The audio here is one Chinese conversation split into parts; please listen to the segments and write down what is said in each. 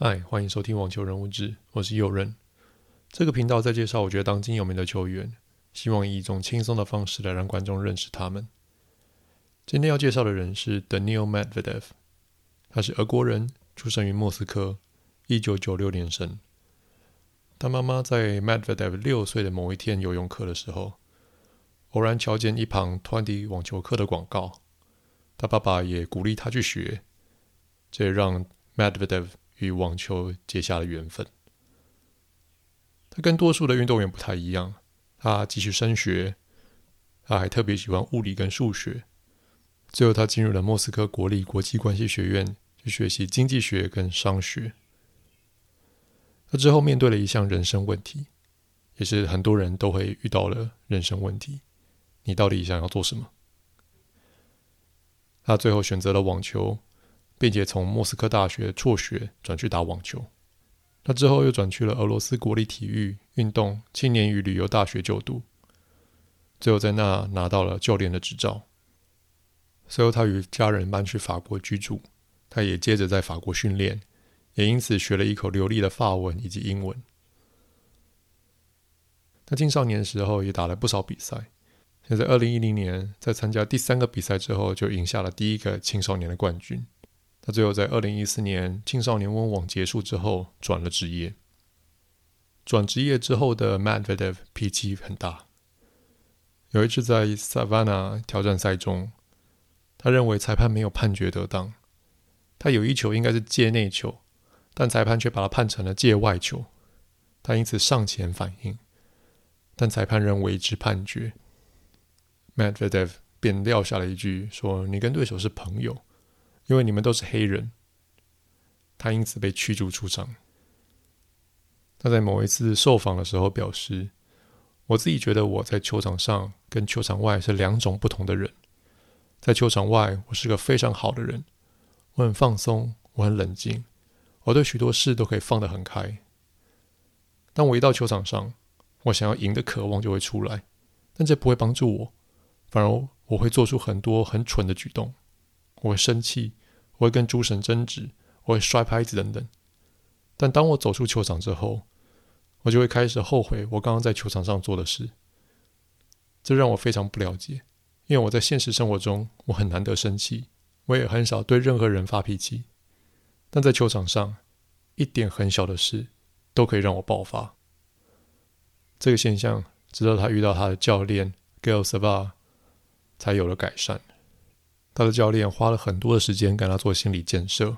嗨，欢迎收听网球人物志，我是右任。这个频道在介绍我觉得当今有名的球员，希望以一种轻松的方式来让观众认识他们。今天要介绍的人是 Daniil Medvedev，他是俄国人，出生于莫斯科，一九九六年生。他妈妈在 Medvedev 六岁的某一天游泳课的时候，偶然瞧见一旁 Twenty 网球课的广告，他爸爸也鼓励他去学，这也让 Medvedev 与网球结下了缘分。他跟多数的运动员不太一样，他继续升学，他还特别喜欢物理跟数学。最后，他进入了莫斯科国立国际关系学院去学习经济学跟商学。他之后面对了一项人生问题，也是很多人都会遇到的人生问题：你到底想要做什么？他最后选择了网球。并且从莫斯科大学辍学转去打网球，他之后又转去了俄罗斯国立体育运动青年与旅游大学就读，最后在那拿到了教练的执照。随后他与家人搬去法国居住，他也接着在法国训练，也因此学了一口流利的法文以及英文。他青少年的时候也打了不少比赛，现在二零一零年在参加第三个比赛之后，就赢下了第一个青少年的冠军。他最后在二零一四年青少年温网结束之后转了职业。转职业之后的 Medvedev 脾气很大。有一次在 Savannah 挑战赛中，他认为裁判没有判决得当，他有一球应该是界内球，但裁判却把他判成了界外球。他因此上前反应，但裁判仍维持判决。Medvedev 便撂下了一句说：“你跟对手是朋友。”因为你们都是黑人，他因此被驱逐出场。他在某一次受访的时候表示：“我自己觉得我在球场上跟球场外是两种不同的人。在球场外，我是个非常好的人，我很放松，我很冷静，我对许多事都可以放得很开。当我一到球场上，我想要赢的渴望就会出来，但这不会帮助我，反而我会做出很多很蠢的举动。我会生气。”我会跟诸神争执，我会摔拍子等等。但当我走出球场之后，我就会开始后悔我刚刚在球场上做的事。这让我非常不了解，因为我在现实生活中我很难得生气，我也很少对任何人发脾气。但在球场上，一点很小的事都可以让我爆发。这个现象，直到他遇到他的教练 Gil s a v a 才有了改善。他的教练花了很多的时间跟他做心理建设，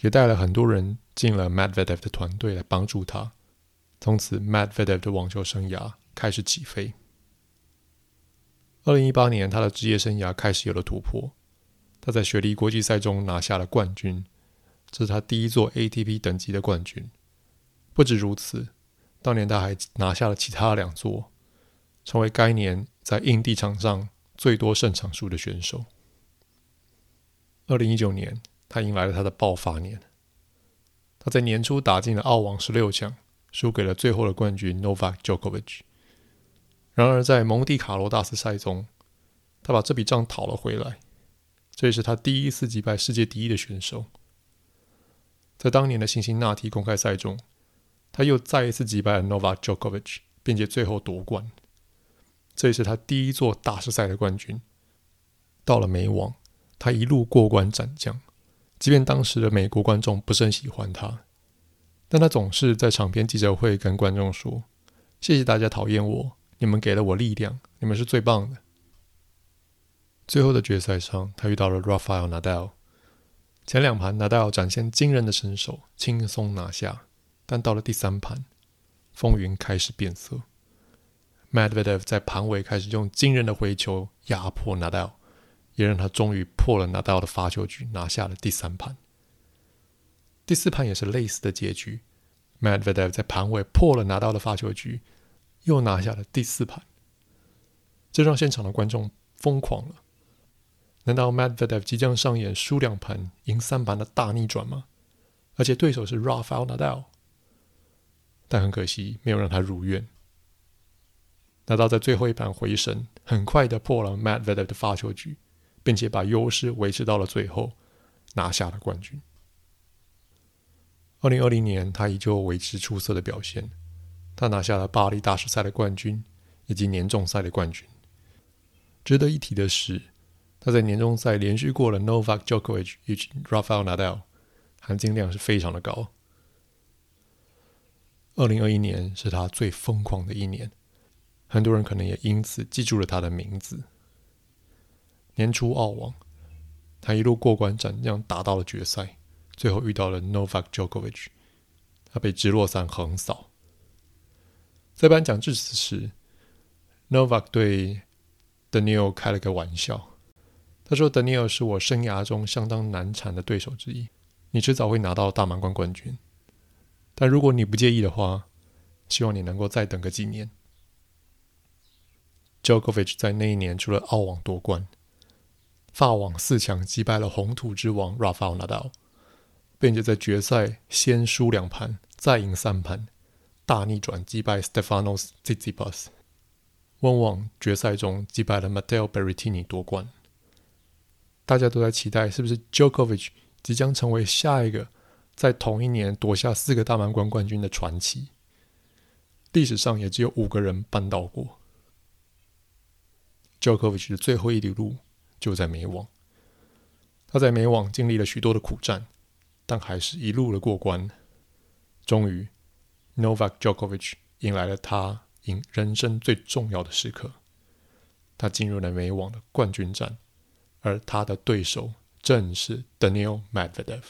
也带了很多人进了 Medvedev 的团队来帮助他。从此，Medvedev 的网球生涯开始起飞。二零一八年，他的职业生涯开始有了突破。他在雪梨国际赛中拿下了冠军，这是他第一座 ATP 等级的冠军。不止如此，当年他还拿下了其他两座，成为该年在硬地场上最多胜场数的选手。二零一九年，他迎来了他的爆发年。他在年初打进了澳网十六强，输给了最后的冠军 Novak Djokovic。然而，在蒙地卡罗大师赛中，他把这笔账讨了回来。这也是他第一次击败世界第一的选手。在当年的辛辛那提公开赛中，他又再一次击败了 Novak Djokovic，并且最后夺冠。这也是他第一座大师赛的冠军。到了美网。他一路过关斩将，即便当时的美国观众不是很喜欢他，但他总是在场边记者会跟观众说：“谢谢大家讨厌我，你们给了我力量，你们是最棒的。”最后的决赛上，他遇到了 Rafael Nadal，前两盘 Nadal 展现惊人的身手，轻松拿下，但到了第三盘，风云开始变色，Medvedev 在盘尾开始用惊人的回球压迫 Nadal。也让他终于破了纳达尔的发球局，拿下了第三盘。第四盘也是类似的结局，Medvedev 在盘尾破了纳达尔的发球局，又拿下了第四盘。这让现场的观众疯狂了。难道 Medvedev 即将上演输两盘赢三盘的大逆转吗？而且对手是 Rafael Nadal，但很可惜没有让他如愿。纳达尔在最后一盘回神，很快的破了 Medvedev 的发球局。并且把优势维持到了最后，拿下了冠军。二零二零年，他依旧维持出色的表现，他拿下了巴黎大师赛的冠军以及年终赛的冠军。值得一提的是，他在年终赛连续过了 Novak Djokovic 以及 Rafael Nadal，含金量是非常的高。二零二一年是他最疯狂的一年，很多人可能也因此记住了他的名字。年初澳网，他一路过关斩将打到了决赛。最后遇到了 Novak Djokovic，他被直落三横扫。在颁奖致辞时，Novak 对 Daniil 开了个玩笑，他说：“Daniil 是我生涯中相当难缠的对手之一，你迟早会拿到大满贯冠军。但如果你不介意的话，希望你能够再等个几年。”Djokovic 在那一年除了澳网夺冠，法网四强击败了红土之王 Rafael Nadal。并且在决赛先输两盘，再赢三盘，大逆转击败 Stefanos Tsitsipas。温网决赛中击败了 Matteo Berrettini 夺冠。大家都在期待，是不是 Djokovic 即将成为下一个在同一年夺下四个大满贯冠军的传奇？历史上也只有五个人办到过。Djokovic 的最后一里路就在美网，他在美网经历了许多的苦战。但还是一路的过关，终于，Novak Djokovic 迎来了他赢人生最重要的时刻。他进入了美网的冠军战，而他的对手正是 Daniil Medvedev。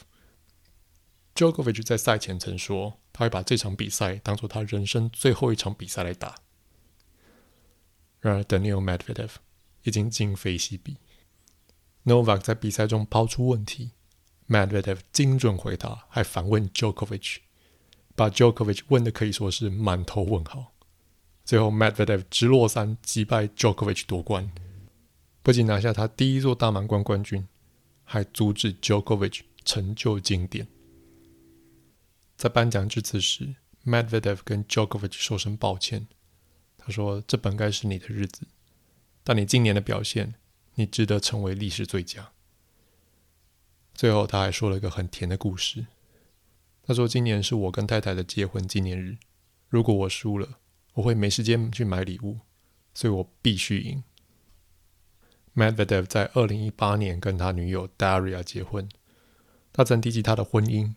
Djokovic 在赛前曾说，他会把这场比赛当做他人生最后一场比赛来打。然而，Daniil Medvedev 已经今非昔比。Novak 在比赛中抛出问题。Medvedev 精准回答，还反问 Djokovic，把 Djokovic 问的可以说是满头问号。最后，Medvedev 直落三击败 Djokovic 夺冠，不仅拿下他第一座大满贯冠军，还阻止 Djokovic 成就经典。在颁奖致辞时，Medvedev 跟 Djokovic 说声抱歉，他说：“这本该是你的日子，但你今年的表现，你值得成为历史最佳。”最后，他还说了一个很甜的故事。他说：“今年是我跟太太的结婚纪念日，如果我输了，我会没时间去买礼物，所以我必须赢。” Medvedev 在二零一八年跟他女友 Daria 结婚，他曾提及他的婚姻。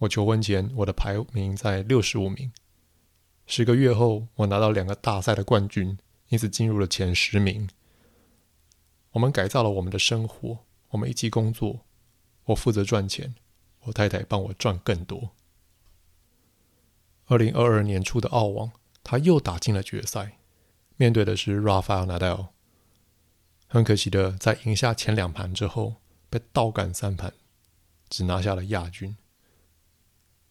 我求婚前，我的排名在六十五名。十个月后，我拿到两个大赛的冠军，因此进入了前十名。我们改造了我们的生活。我们一起工作，我负责赚钱，我太太帮我赚更多。二零二二年初的澳网，他又打进了决赛，面对的是 Rafael Nadal。很可惜的，在赢下前两盘之后，被倒赶三盘，只拿下了亚军。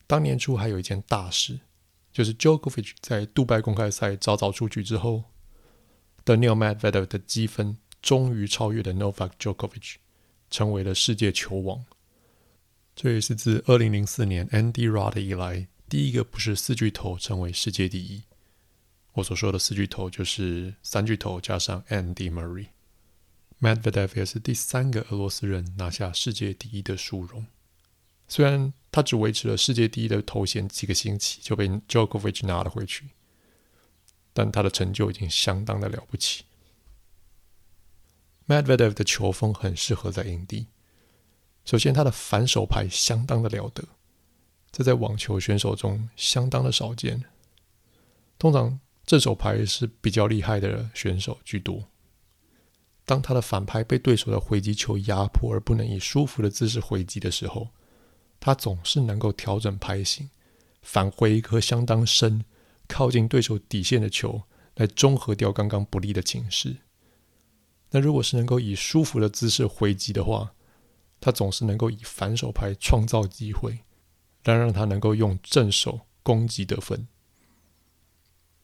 当年初还有一件大事，就是 Djokovic 在杜拜公开赛早早出局之后，Daniil Medvedev 的积分终于超越了 Novak Djokovic。成为了世界球王，这也是自二零零四年 Andy Rod 以来第一个不是四巨头成为世界第一。我所说的四巨头就是三巨头加上 Andy Murray。Medvedev 也是第三个俄罗斯人拿下世界第一的殊荣。虽然他只维持了世界第一的头衔几个星期就被 Djokovic 拿了回去，但他的成就已经相当的了不起。Medvedev 的球风很适合在营地。首先，他的反手拍相当的了得，这在网球选手中相当的少见。通常，正手拍是比较厉害的选手居多。当他的反拍被对手的回击球压迫而不能以舒服的姿势回击的时候，他总是能够调整拍型，返回一颗相当深、靠近对手底线的球，来中和掉刚刚不利的情势。那如果是能够以舒服的姿势回击的话，他总是能够以反手拍创造机会，来让他能够用正手攻击得分。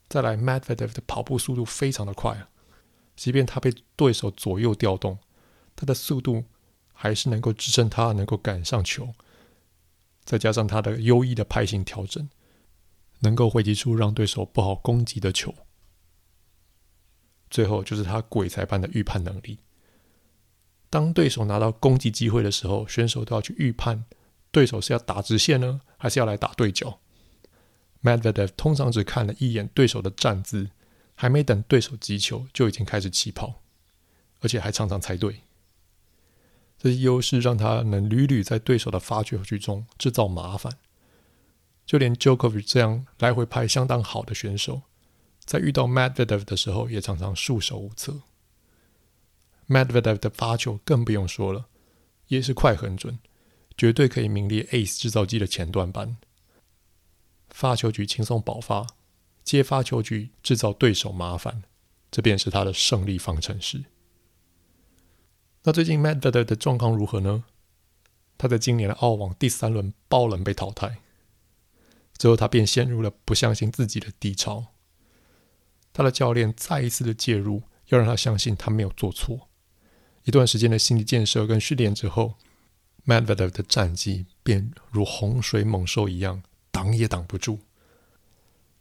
再来，Medvedev 的跑步速度非常的快啊，即便他被对手左右调动，他的速度还是能够支撑他能够赶上球。再加上他的优异的拍型调整，能够回击出让对手不好攻击的球。最后就是他鬼才般的预判能力。当对手拿到攻击机会的时候，选手都要去预判对手是要打直线呢，还是要来打对角？Medvedev 通常只看了一眼对手的站姿，还没等对手击球，就已经开始起跑，而且还常常猜对。这些优势让他能屡屡在对手的发球局中制造麻烦。就连 Jokovic 这样来回拍相当好的选手，在遇到 Medvedev 的时候，也常常束手无策。Medvedev 的发球更不用说了，也是快很准。绝对可以名列 Ace 制造机的前段班，发球局轻松爆发，接发球局制造对手麻烦，这便是他的胜利方程式。那最近 Medvedev 的状况如何呢？他在今年的澳网第三轮爆冷被淘汰，之后他便陷入了不相信自己的低潮。他的教练再一次的介入，要让他相信他没有做错。一段时间的心理建设跟训练之后。Medvedev 的战绩便如洪水猛兽一样，挡也挡不住。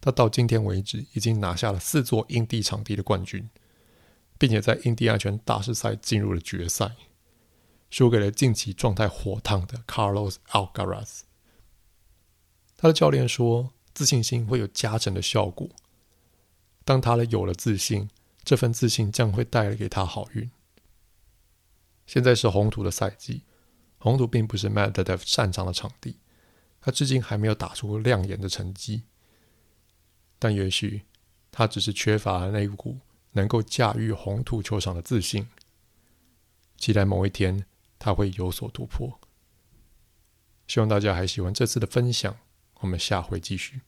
他到今天为止已经拿下了四座硬地场地的冠军，并且在印第安全大师赛进入了决赛，输给了近期状态火烫的 Carlos Alcaraz。他的教练说，自信心会有加成的效果。当他有了自信，这份自信将会带给他好运。现在是红土的赛季。红土并不是 Medvedev 擅长的场地，他至今还没有打出亮眼的成绩。但也许他只是缺乏那一股能够驾驭红土球场的自信。期待某一天他会有所突破。希望大家还喜欢这次的分享，我们下回继续。